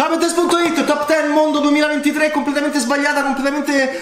Ciao Bettes.it, top 10 mondo 2023, completamente sbagliata, completamente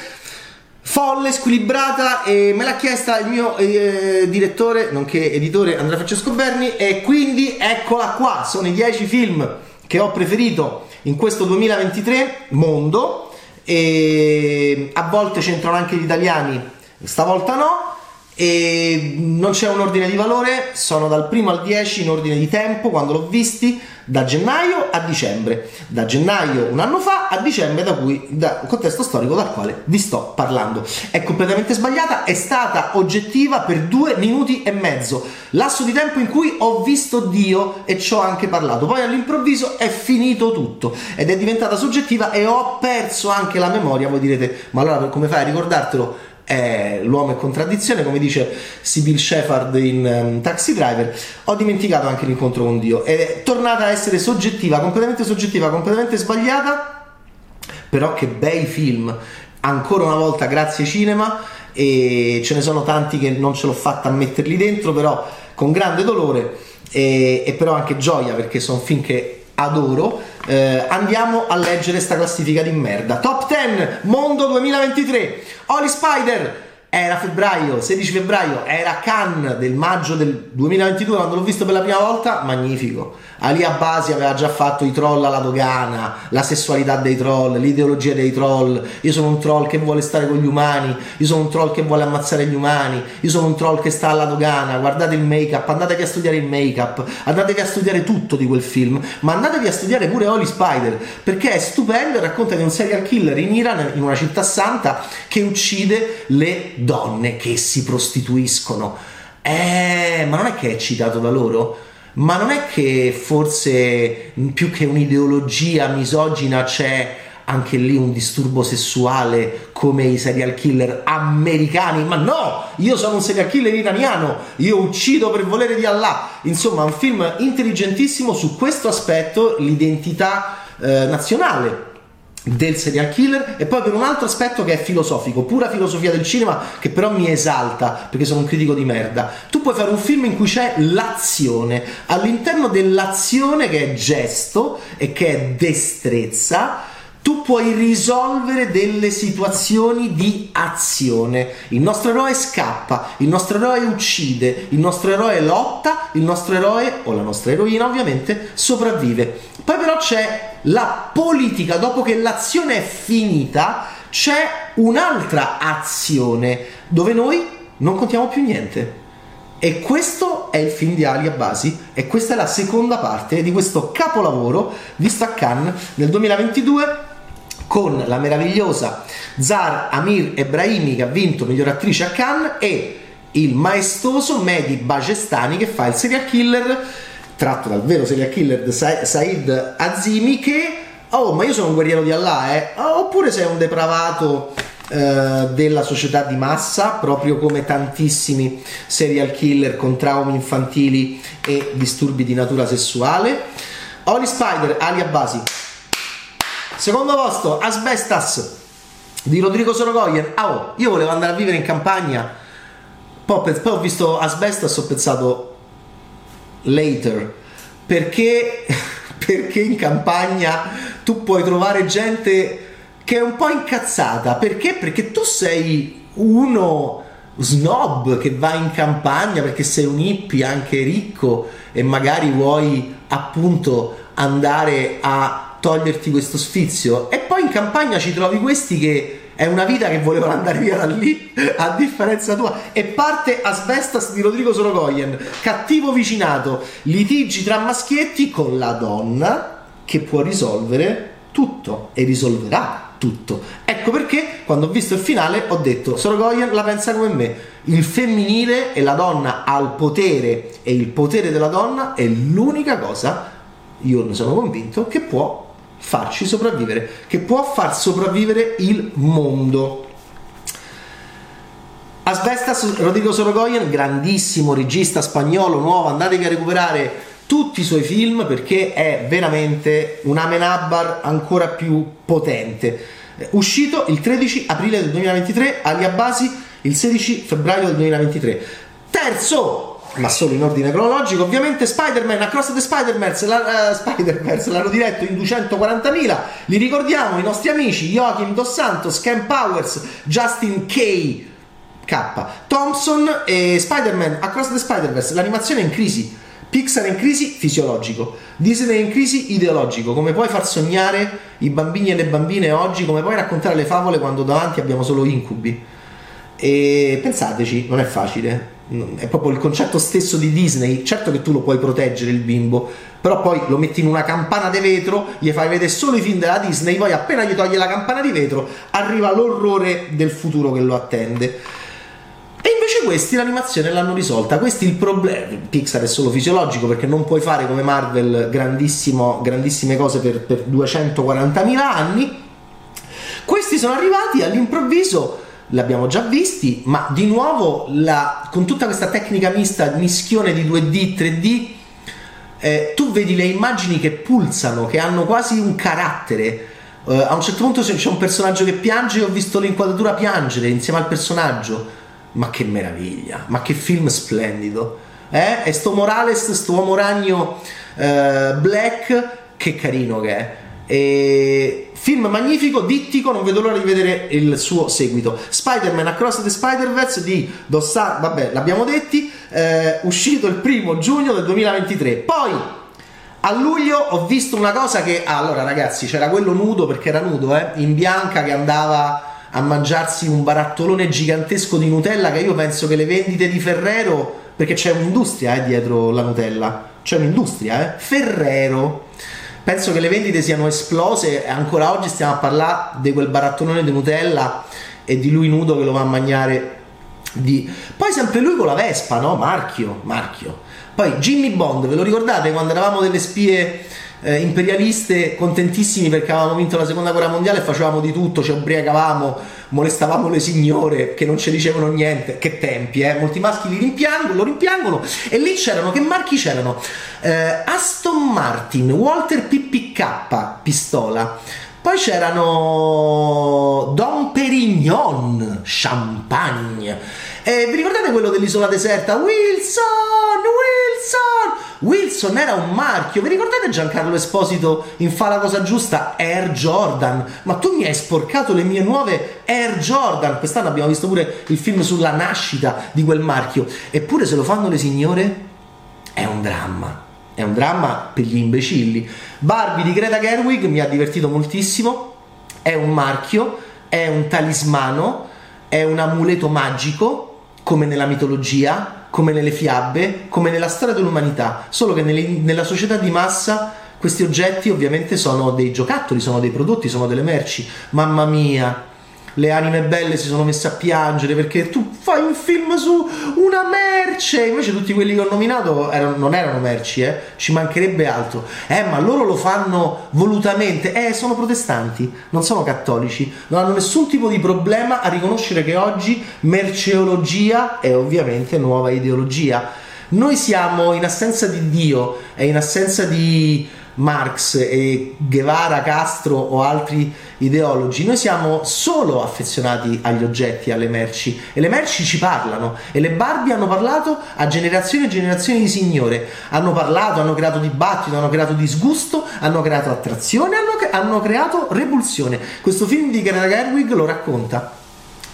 folle, squilibrata e me l'ha chiesta il mio eh, direttore, nonché editore Andrea Francesco Berni e quindi eccola qua, sono i 10 film che ho preferito in questo 2023 mondo e a volte c'entrano anche gli italiani, stavolta no e non c'è un ordine di valore, sono dal primo al 10 in ordine di tempo quando l'ho visti, da gennaio a dicembre, da gennaio un anno fa a dicembre da cui da un contesto storico dal quale vi sto parlando. È completamente sbagliata, è stata oggettiva per due minuti e mezzo, lasso di tempo in cui ho visto Dio e ci ho anche parlato, poi all'improvviso è finito tutto ed è diventata soggettiva e ho perso anche la memoria, voi direte ma allora come fai a ricordartelo? È l'uomo è contraddizione, come dice Sibyl Shepard in um, Taxi Driver, ho dimenticato anche l'incontro con Dio. È tornata a essere soggettiva, completamente soggettiva, completamente sbagliata, però che bei film. Ancora una volta grazie cinema e ce ne sono tanti che non ce l'ho fatta a metterli dentro, però con grande dolore e, e però anche gioia perché sono film che adoro. Eh, andiamo a leggere sta classifica di merda. Top 10 Mondo 2023. Oli Spider era febbraio, 16 febbraio, era Cannes del maggio del 2022 quando l'ho visto per la prima volta, magnifico. Ali Abbasi aveva già fatto i troll alla dogana, la sessualità dei troll, l'ideologia dei troll. Io sono un troll che vuole stare con gli umani, io sono un troll che vuole ammazzare gli umani, io sono un troll che sta alla dogana. Guardate il make-up, andatevi a studiare il make-up, andatevi a studiare tutto di quel film, ma andatevi a studiare pure Holy Spider, perché è stupendo e racconta di un serial killer in Iran, in una città santa, che uccide le donne che si prostituiscono. Eh, ma non è che è citato da loro? Ma non è che forse più che un'ideologia misogina c'è anche lì un disturbo sessuale come i serial killer americani, ma no, io sono un serial killer iraniano, io uccido per volere di Allah. Insomma, un film intelligentissimo su questo aspetto, l'identità eh, nazionale del serial killer e poi per un altro aspetto che è filosofico, pura filosofia del cinema che però mi esalta perché sono un critico di merda. Tu puoi fare un film in cui c'è l'azione, all'interno dell'azione che è gesto e che è destrezza tu puoi risolvere delle situazioni di azione. Il nostro eroe scappa, il nostro eroe uccide, il nostro eroe lotta, il nostro eroe o la nostra eroina ovviamente sopravvive. Poi però c'è la politica, dopo che l'azione è finita, c'è un'altra azione dove noi non contiamo più niente. E questo è il film di Ali Abbasi e questa è la seconda parte di questo capolavoro visto a Cannes nel 2022 con la meravigliosa Zar Amir Ebrahimi che ha vinto miglior attrice a Cannes e il maestoso Mehdi Bajestani che fa il serial killer tratto dal vero serial killer Said Azimi che oh ma io sono un guerriero di Allah eh? oppure sei un depravato eh, della società di massa proprio come tantissimi serial killer con traumi infantili e disturbi di natura sessuale Oli Spider Ali Abbasi Secondo posto, Asbestas di Rodrigo Sorogoyen. Ah, oh, io volevo andare a vivere in campagna. Poi, ho visto Asbestas ho pensato later. Perché, perché in campagna tu puoi trovare gente che è un po' incazzata. Perché? Perché tu sei uno snob che va in campagna perché sei un hippie anche ricco e magari vuoi appunto andare a toglierti questo sfizio. E poi in campagna ci trovi questi che è una vita che volevano andare via da lì a differenza tua. E parte Asbestas di Rodrigo Sorogoyen cattivo vicinato. Litigi tra maschietti con la donna che può risolvere tutto e risolverà tutto. Ecco perché quando ho visto il finale ho detto Sorogoyen la pensa come me. Il femminile e la donna ha il potere e il potere della donna è l'unica cosa io ne sono convinto che può farci sopravvivere, che può far sopravvivere il mondo. Asbestas Rodrigo Sorogoyen, grandissimo regista spagnolo nuovo, andatevi a recuperare tutti i suoi film perché è veramente un Amenabar ancora più potente. Uscito il 13 aprile del 2023, Ali Abbasi il 16 febbraio del 2023. Terzo ma solo in ordine cronologico. Ovviamente Spider-Man, Across the Spider-Verse, la, uh, Spider-Verse l'hanno diretto in 240.000. Li ricordiamo i nostri amici Joachim Dos Santos, Ken Powers, Justin K. K. Thompson e Spider-Man Across the Spider-Verse. L'animazione è in crisi. Pixar è in crisi fisiologico, Disney è in crisi ideologico. Come puoi far sognare i bambini e le bambine oggi? Come puoi raccontare le favole quando davanti abbiamo solo incubi? E pensateci, non è facile è proprio il concetto stesso di Disney. Certo che tu lo puoi proteggere il bimbo, però poi lo metti in una campana di vetro, gli fai vedere solo i film della Disney, poi appena gli togli la campana di vetro arriva l'orrore del futuro che lo attende. E invece questi l'animazione l'hanno risolta. Questi il problema. Pixar è solo fisiologico perché non puoi fare come Marvel grandissime cose per, per 240.000 anni. Questi sono arrivati all'improvviso l'abbiamo già visti, ma di nuovo la, con tutta questa tecnica mista, mischione di 2D, 3D, eh, tu vedi le immagini che pulsano, che hanno quasi un carattere. Eh, a un certo punto c'è un personaggio che piange e ho visto l'inquadratura piangere insieme al personaggio. Ma che meraviglia, ma che film splendido. Eh? E sto Morales, sto uomo ragno eh, Black, che carino che è. E film magnifico, dittico, non vedo l'ora di vedere il suo seguito. Spider-Man Across the Spider-Verse di Dossa, vabbè, l'abbiamo detti, eh, uscito il primo giugno del 2023. Poi a luglio ho visto una cosa che allora ragazzi, c'era quello nudo perché era nudo, eh, in bianca che andava a mangiarsi un barattolone gigantesco di Nutella che io penso che le vendite di Ferrero perché c'è un'industria eh, dietro la Nutella. C'è un'industria, eh? Ferrero penso che le vendite siano esplose e ancora oggi stiamo a parlare di quel barattolone di Nutella e di lui nudo che lo va a mangiare di... Poi sempre lui con la Vespa, no? Marchio, marchio. Poi Jimmy Bond, ve lo ricordate quando eravamo delle spie eh, imperialiste contentissimi perché avevamo vinto la seconda guerra mondiale e facevamo di tutto, ci ubriacavamo, molestavamo le signore che non ci dicevano niente. Che tempi, eh? Molti maschi li rimpiangono, lo rimpiangono. E lì c'erano, che marchi c'erano? Eh, Aston Martin, Walter PPK, pistola. Poi c'erano Don Perignon, champagne. E vi ricordate quello dell'isola deserta? Wilson! Wilson! Wilson era un marchio. Vi ricordate Giancarlo Esposito in Fa la cosa giusta? Air Jordan. Ma tu mi hai sporcato le mie nuove Air Jordan. Quest'anno abbiamo visto pure il film sulla nascita di quel marchio. Eppure se lo fanno le signore è un dramma. È un dramma per gli imbecilli. Barbie di Greta Gerwig mi ha divertito moltissimo. È un marchio, è un talismano, è un amuleto magico come nella mitologia, come nelle fiabe, come nella storia dell'umanità, solo che nelle, nella società di massa questi oggetti ovviamente sono dei giocattoli, sono dei prodotti, sono delle merci. Mamma mia, le anime belle si sono messe a piangere perché tu fai un film su una merce. Invece tutti quelli che ho nominato erano, non erano merci, eh? ci mancherebbe altro. Eh, ma loro lo fanno volutamente. Eh, sono protestanti, non sono cattolici. Non hanno nessun tipo di problema a riconoscere che oggi merceologia è ovviamente nuova ideologia. Noi siamo in assenza di Dio e in assenza di Marx e Guevara, Castro o altri ideologi, noi siamo solo affezionati agli oggetti, alle merci. E le merci ci parlano. E le Barbie hanno parlato a generazioni e generazioni di signore, hanno parlato, hanno creato dibattito, hanno creato disgusto, hanno creato attrazione, hanno, hanno creato repulsione. Questo film di Greta Gerwig lo racconta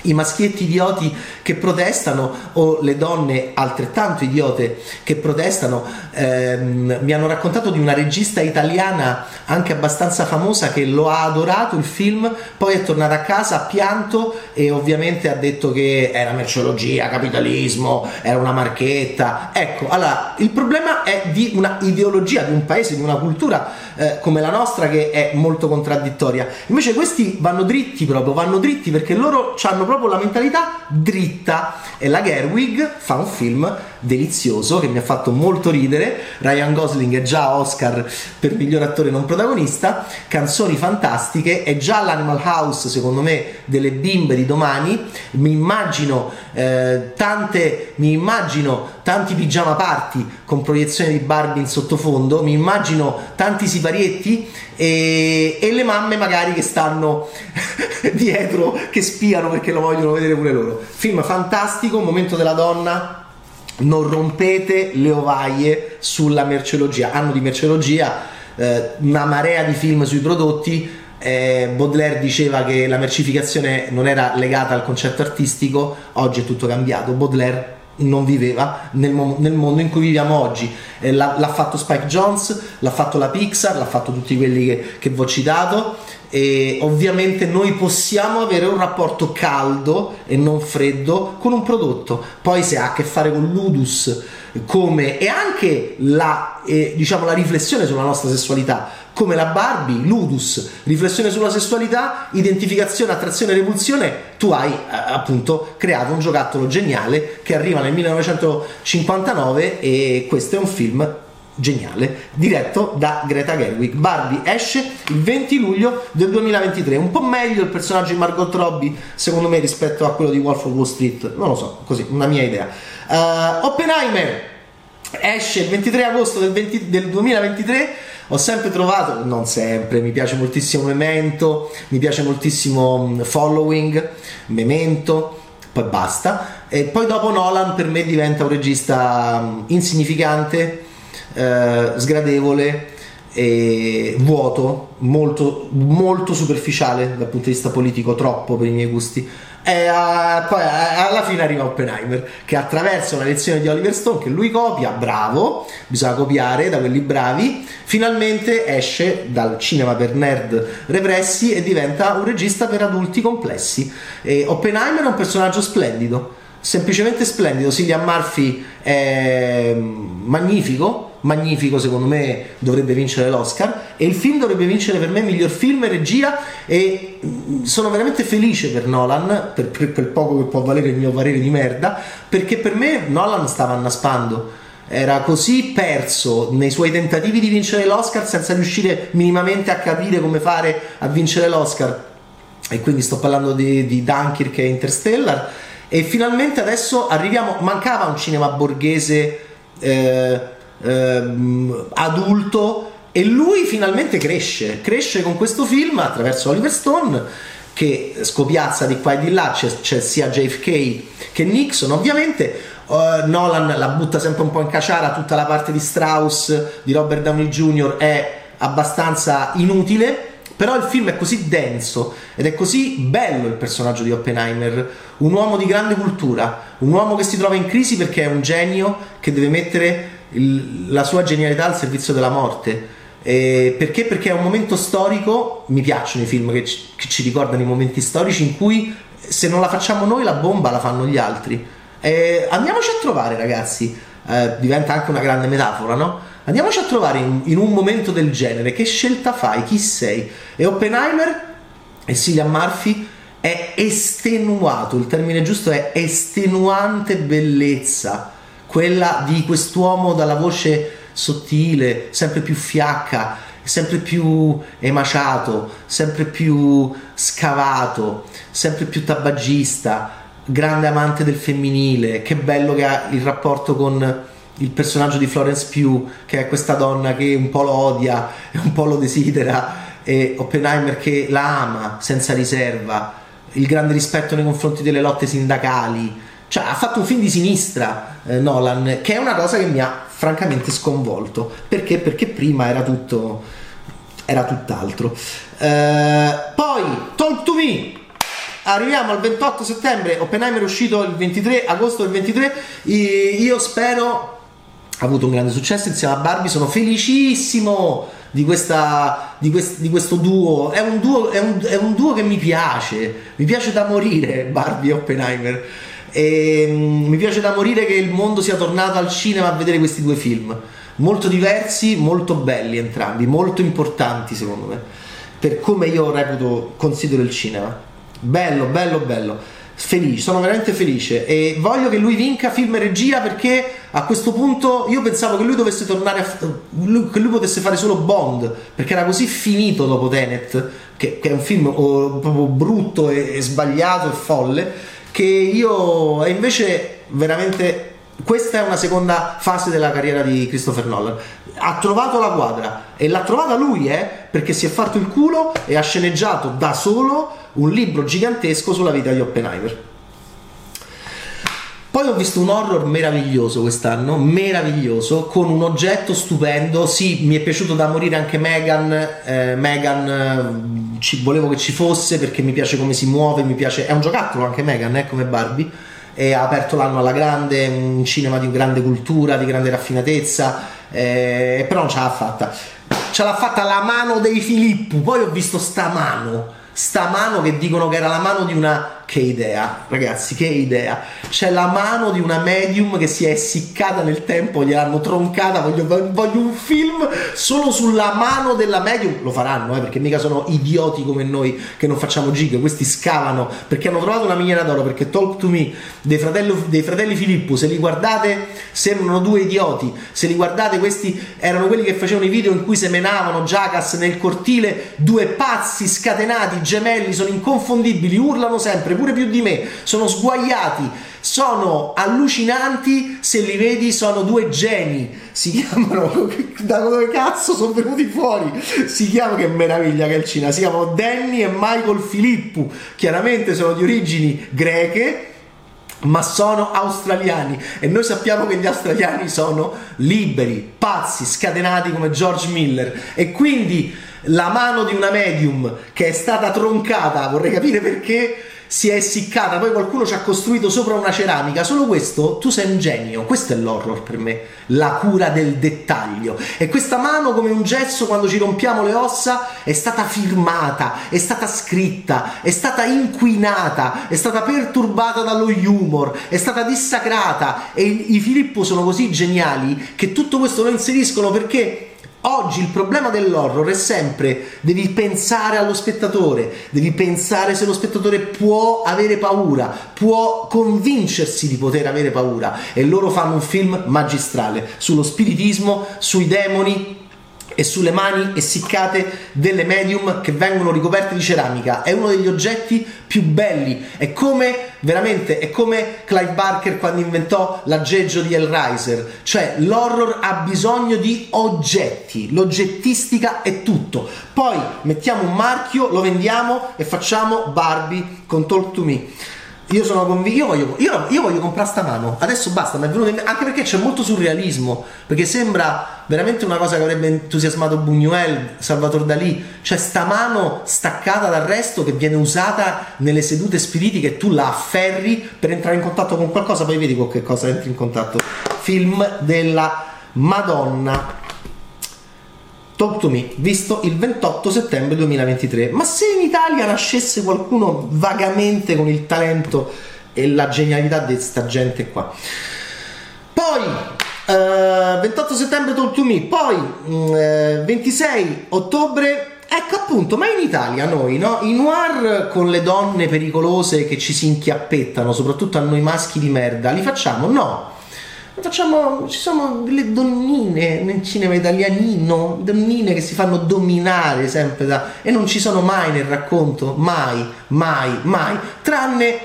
i maschietti idioti che protestano o le donne altrettanto idiote che protestano. Ehm, mi hanno raccontato di una regista italiana anche abbastanza famosa che lo ha adorato il film, poi è tornata a casa, ha pianto e ovviamente ha detto che era merceologia, capitalismo, era una marchetta. Ecco, allora il problema è di una ideologia, di un paese, di una cultura eh, come la nostra che è molto contraddittoria. Invece questi vanno dritti proprio, vanno dritti perché loro hanno proprio la mentalità dritta e la Gerwig fa un film delizioso che mi ha fatto molto ridere. Ryan Gosling è già Oscar per miglior attore non protagonista, canzoni fantastiche, è già l'Animal House secondo me delle bimbe di domani. Mi immagino eh, tante, mi immagino tanti pigiama party con proiezione di Barbie in sottofondo, mi immagino tanti siparietti e, e le mamme magari che stanno dietro, che spiano perché lo vogliono vedere pure loro. Film fantastico, momento della donna non rompete le ovaie sulla merceologia. Anno di merceologia, eh, una marea di film sui prodotti. Eh, Baudelaire diceva che la mercificazione non era legata al concetto artistico, oggi è tutto cambiato. Baudelaire non viveva nel, mo- nel, mondo in cui viviamo oggi. Eh, l'ha, l'ha, fatto Spike Jones, l'ha fatto la Pixar, l'ha fatto tutti quelli che, che vi ho citato. E ovviamente noi possiamo avere un rapporto caldo e non freddo con un prodotto. Poi se ha a che fare con l'udus come, e anche la, eh, diciamo, la riflessione sulla nostra sessualità come la Barbie, Ludus, riflessione sulla sessualità, identificazione, attrazione, repulsione, tu hai eh, appunto creato un giocattolo geniale che arriva nel 1959 e questo è un film geniale, diretto da Greta Gerwig. Barbie esce il 20 luglio del 2023, un po' meglio il personaggio di Margot Robbie secondo me rispetto a quello di Wolf of Wall Street, non lo so, così, una mia idea. Uh, Oppenheimer esce il 23 agosto del, 20, del 2023 ho sempre trovato, non sempre, mi piace moltissimo Memento, mi piace moltissimo mm, Following, Memento, poi basta. E poi dopo Nolan per me diventa un regista mm, insignificante, eh, sgradevole e vuoto, molto, molto superficiale dal punto di vista politico, troppo per i miei gusti e uh, poi uh, alla fine arriva Oppenheimer che attraverso una lezione di Oliver Stone che lui copia, bravo, bisogna copiare da quelli bravi, finalmente esce dal cinema per nerd repressi e diventa un regista per adulti complessi. E Oppenheimer è un personaggio splendido, semplicemente splendido. Cillian Murphy è magnifico magnifico, secondo me dovrebbe vincere l'Oscar. E il film dovrebbe vincere per me miglior film e regia. E mm, sono veramente felice per Nolan, per, per quel poco che può valere il mio parere di merda, perché per me Nolan stava annaspando. Era così perso nei suoi tentativi di vincere l'Oscar senza riuscire minimamente a capire come fare a vincere l'Oscar. E quindi sto parlando di, di Dunkirk e Interstellar. E finalmente adesso arriviamo mancava un cinema borghese eh, ehm, adulto e lui finalmente cresce, cresce con questo film attraverso Oliver Stone che scopiazza di qua e di là, c'è, c'è sia JFK che Nixon ovviamente. Uh, Nolan la butta sempre un po' in caciara, tutta la parte di Strauss, di Robert Downey Jr. è abbastanza inutile, però il film è così denso ed è così bello il personaggio di Oppenheimer, un uomo di grande cultura, un uomo che si trova in crisi perché è un genio che deve mettere il, la sua genialità al servizio della morte. Eh, perché? Perché è un momento storico, mi piacciono i film che ci, che ci, ricordano i momenti storici in cui se non la facciamo noi la bomba la fanno gli altri. Eh, andiamoci a trovare ragazzi, eh, diventa anche una grande metafora, no? Andiamoci a trovare in, in, un momento del genere, che scelta fai, chi sei? E Oppenheimer e Cillian Murphy è estenuato, il termine giusto è estenuante bellezza quella di quest'uomo dalla voce sottile, sempre più fiacca, sempre più emaciato, sempre più scavato, sempre più tabagista, grande amante del femminile, che bello che ha il rapporto con il personaggio di Florence Pugh, che è questa donna che un po' lo odia e un po' lo desidera, e Oppenheimer che la ama senza riserva, il grande rispetto nei confronti delle lotte sindacali, cioè, ha fatto un film di sinistra eh, Nolan, che è una cosa che mi ha francamente sconvolto. Perché? Perché prima era tutto. era tutt'altro. Eh, poi, Talk to Me. Arriviamo al 28 settembre, Oppenheimer è uscito il 23 agosto del 23. Io spero ha avuto un grande successo insieme a Barbie. Sono felicissimo di, questa, di, quest, di questo duo. È un duo, è, un, è un duo che mi piace. Mi piace da morire Barbie e Oppenheimer. E um, mi piace da morire che il mondo sia tornato al cinema a vedere questi due film. Molto diversi, molto belli entrambi, molto importanti secondo me. Per come io reputo, considero il cinema. Bello, bello, bello. Felice, sono veramente felice e voglio che lui vinca film e regia perché a questo punto io pensavo che lui dovesse tornare a, che lui potesse fare solo Bond perché era così finito dopo Tenet che, che è un film oh, proprio brutto e, e sbagliato e folle che io e invece veramente questa è una seconda fase della carriera di Christopher Nolan. Ha trovato la quadra e l'ha trovata lui, eh, perché si è fatto il culo e ha sceneggiato da solo un libro gigantesco sulla vita di Oppenheimer. Poi ho visto un horror meraviglioso quest'anno, meraviglioso, con un oggetto stupendo. Sì, mi è piaciuto da morire anche Megan. Eh, Megan, eh, ci, volevo che ci fosse perché mi piace come si muove, mi piace. È un giocattolo anche Megan, eh, come Barbie. E ha aperto l'anno alla grande, un cinema di grande cultura, di grande raffinatezza, eh, però non ce l'ha fatta. Ce l'ha fatta la mano dei Filippo. Poi ho visto sta mano sta mano che dicono che era la mano di una che idea, ragazzi, che idea. C'è la mano di una medium che si è essiccata nel tempo, gliel'hanno troncata. Voglio, voglio un film solo sulla mano della medium. Lo faranno, eh, perché mica sono idioti come noi che non facciamo gig. Questi scavano perché hanno trovato una miniera d'oro. Perché Talk to Me dei, fratello, dei fratelli Filippo, se li guardate, sembrano due idioti. Se li guardate, questi erano quelli che facevano i video in cui semenavano Jackass nel cortile. Due pazzi scatenati, gemelli, sono inconfondibili, urlano sempre pure più di me, sono sguaiati, sono allucinanti, se li vedi sono due geni, si chiamano, da dove cazzo sono venuti fuori, si chiama che meraviglia che è il Cina, si chiamano Danny e Michael Filippo, chiaramente sono di origini greche, ma sono australiani. E noi sappiamo che gli australiani sono liberi, pazzi, scatenati come George Miller. E quindi la mano di una medium che è stata troncata, vorrei capire perché, si è essiccata, poi qualcuno ci ha costruito sopra una ceramica, solo questo, tu sei un genio, questo è l'horror per me, la cura del dettaglio. E questa mano come un gesso quando ci rompiamo le ossa è stata firmata, è stata scritta, è stata inquinata, è stata perturbata dallo humor, è stata dissacrata. E i Filippo sono così geniali che tutto questo lo inseriscono perché Oggi il problema dell'horror è sempre devi pensare allo spettatore, devi pensare se lo spettatore può avere paura, può convincersi di poter avere paura. E loro fanno un film magistrale sullo spiritismo, sui demoni, e sulle mani essiccate delle medium che vengono ricoperte di ceramica. È uno degli oggetti più belli. È come veramente è come Clive Barker quando inventò l'aggeggio di Hellraiser. Cioè, l'horror ha bisogno di oggetti. L'oggettistica è tutto. Poi mettiamo un marchio, lo vendiamo e facciamo Barbie con Talk to Me. Io sono convinto, io voglio, io, io voglio comprare sta mano, adesso basta, mi è venuto in anche perché c'è molto surrealismo, perché sembra veramente una cosa che avrebbe entusiasmato Buñuel, Salvatore Dalì, cioè sta mano staccata dal resto che viene usata nelle sedute spiritiche tu la afferri per entrare in contatto con qualcosa, poi vedi con che cosa entri in contatto. Film della Madonna Talk to Me, visto il 28 settembre 2023. Ma se in Italia nascesse qualcuno vagamente con il talento e la genialità di questa gente qua. Poi, eh, 28 settembre Talk to Me, poi eh, 26 ottobre Ecco appunto, ma in Italia noi, no? I noir con le donne pericolose che ci si inchiappettano, soprattutto a noi maschi di merda, li facciamo? No. Facciamo, ci sono delle donnine nel cinema italianino, donnine che si fanno dominare sempre da, e non ci sono mai nel racconto, mai, mai, mai, tranne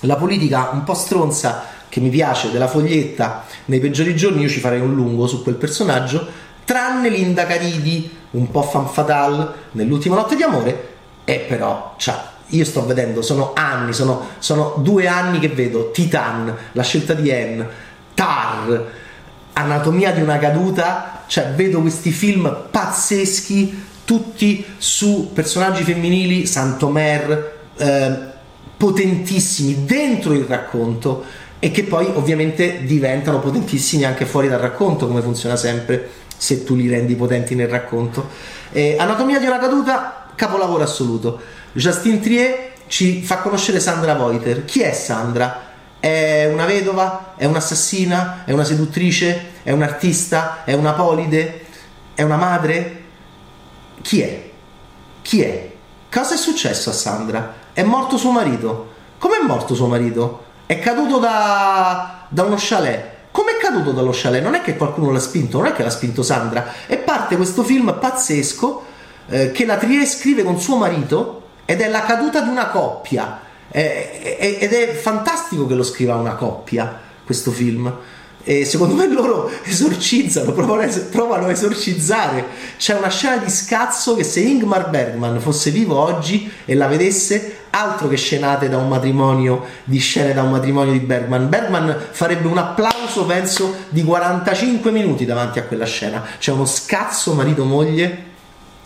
la politica un po' stronza che mi piace della foglietta nei peggiori giorni, io ci farei un lungo su quel personaggio, tranne Linda Caridi, un po' fan fatal nell'ultima notte di amore, e però, cioè, io sto vedendo, sono anni, sono, sono due anni che vedo Titan, la scelta di Anne Tar, Anatomia di una caduta, cioè vedo questi film pazzeschi tutti su personaggi femminili, Santomer, eh, potentissimi dentro il racconto e che poi ovviamente diventano potentissimi anche fuori dal racconto, come funziona sempre se tu li rendi potenti nel racconto. Eh, Anatomia di una caduta, capolavoro assoluto. Justin Trier ci fa conoscere Sandra Voiter. Chi è Sandra? È una vedova? È un'assassina? È una seduttrice? È un artista? È una polide? È una madre? Chi è? Chi è? Cosa è successo a Sandra? È morto suo marito? Come è morto suo marito? È caduto da, da uno chalet? Come è caduto dallo chalet? Non è che qualcuno l'ha spinto, non è che l'ha spinto Sandra. E parte questo film pazzesco eh, che la Trier scrive con suo marito ed è la caduta di una coppia ed è fantastico che lo scriva una coppia questo film e secondo me loro esorcizzano, provano, provano a esorcizzare. C'è una scena di scazzo che se Ingmar Bergman fosse vivo oggi e la vedesse, altro che scenate da un matrimonio, di scene da un matrimonio di Bergman. Bergman farebbe un applauso, penso, di 45 minuti davanti a quella scena. C'è uno scazzo marito-moglie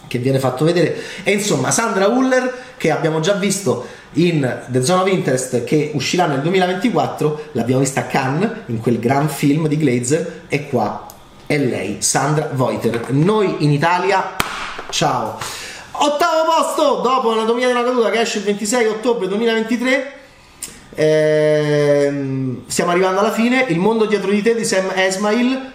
che viene fatto vedere. E insomma, Sandra Huller, che abbiamo già visto in The Zone of Interest che uscirà nel 2024, l'abbiamo vista a Cannes in quel gran film di Glazer e qua è lei, Sandra Voiter. Noi in Italia, ciao. Ottavo posto dopo Anatomia della caduta che esce il 26 ottobre 2023. Ehm, stiamo arrivando alla fine. Il mondo dietro di te di Sam Esmail,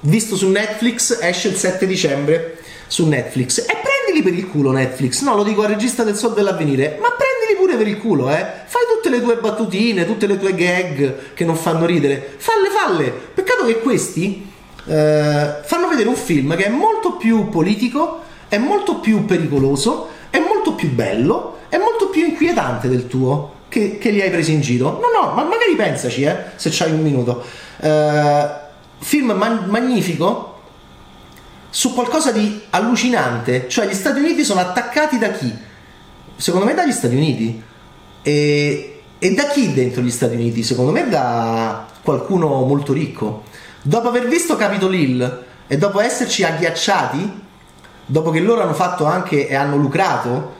visto su Netflix, esce il 7 dicembre su Netflix. E prendili per il culo Netflix. No, lo dico al regista del Sol dell'Avvenire. Ma prendili pure per il culo, eh. Fai tutte le tue battutine, tutte le tue gag che non fanno ridere. Falle, falle. Peccato che questi eh, fanno vedere un film che è molto più politico, è molto più pericoloso, è molto più bello, è molto più inquietante del tuo. Che, che li hai presi in giro. No, no, ma magari pensaci, eh, se c'hai un minuto. Eh, film man- magnifico, su qualcosa di allucinante, cioè gli Stati Uniti sono attaccati da chi? Secondo me dagli Stati Uniti. E, e da chi dentro gli Stati Uniti? Secondo me da qualcuno molto ricco. Dopo aver visto Capitol Hill e dopo esserci agghiacciati, dopo che loro hanno fatto anche e hanno lucrato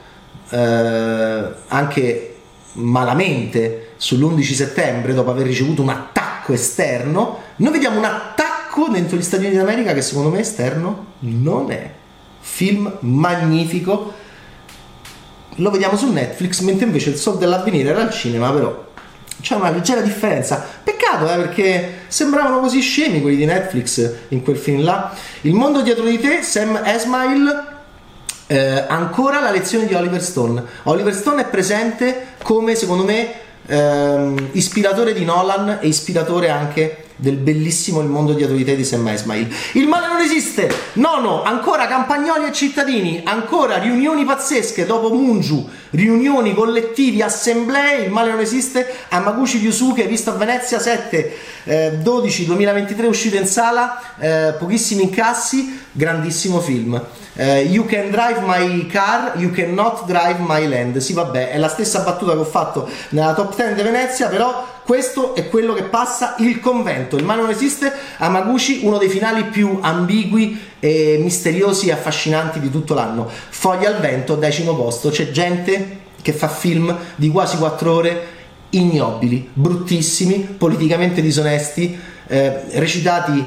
eh, anche malamente sull'11 settembre, dopo aver ricevuto un attacco esterno, noi vediamo un attacco attacco dentro gli Stati Uniti d'America che secondo me esterno non è. Film magnifico. Lo vediamo su Netflix, mentre invece il Sol dell'avvenire era al cinema, però c'è una leggera differenza. Peccato, eh, perché sembravano così scemi quelli di Netflix in quel film là. Il mondo dietro di te, Sam Esmail, eh, ancora la lezione di Oliver Stone. Oliver Stone è presente come, secondo me, ehm, ispiratore di Nolan e ispiratore anche del bellissimo Il mondo di te di Sam Ismail. Il male non esiste! Nono, ancora campagnoli e cittadini, ancora riunioni pazzesche dopo Munju, riunioni, collettivi, assemblee, il male non esiste, Amaguchi Ryusuke, visto a Venezia 7, eh, 12, 2023 uscito in sala, eh, pochissimi incassi, grandissimo film. Uh, you can drive my car, you cannot drive my land. Sì, vabbè, è la stessa battuta che ho fatto nella top 10 di Venezia, però questo è quello che passa il convento. Il male non esiste. Amaguchi, uno dei finali più ambigui e misteriosi e affascinanti di tutto l'anno. Foglia al vento, decimo posto. C'è gente che fa film di quasi 4 ore ignobili, bruttissimi, politicamente disonesti, eh, recitati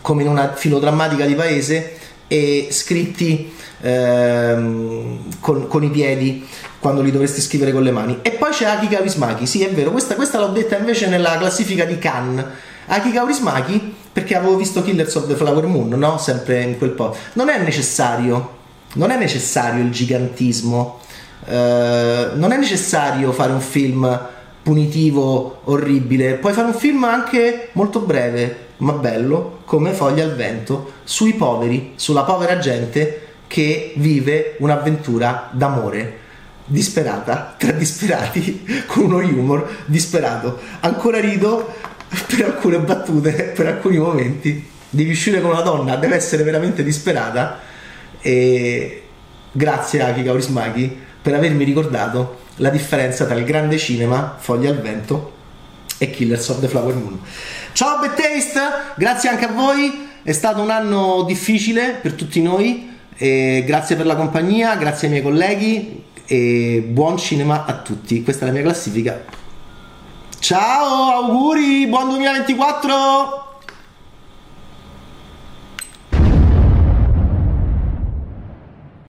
come in una filodrammatica di paese e scritti ehm, con, con, i piedi quando li dovresti scrivere con le mani. E poi c'è Aki Kaurismaki, sì è vero, questa, questa l'ho detta invece nella classifica di Cannes. Aki Kaurismaki, perché avevo visto Killers of the Flower Moon, no? Sempre in quel po'. Non è necessario, non è necessario il gigantismo, eh, non è necessario fare un film punitivo, orribile, puoi fare un film anche molto breve, ma bello, come Foglia al vento, sui poveri, sulla povera gente che vive un'avventura d'amore disperata, tra disperati, con uno humor disperato. Ancora rido per alcune battute, per alcuni momenti. Devi uscire con una donna, deve essere veramente disperata. E grazie a Kika Orismaki per avermi ricordato la differenza tra il grande cinema, Foglia al vento, e Killers of the Flower Moon. Ciao Bad Taste, grazie anche a voi, è stato un anno difficile per tutti noi, grazie per la compagnia, grazie ai miei colleghi e buon cinema a tutti. Questa è la mia classifica. Ciao, auguri, buon 2024!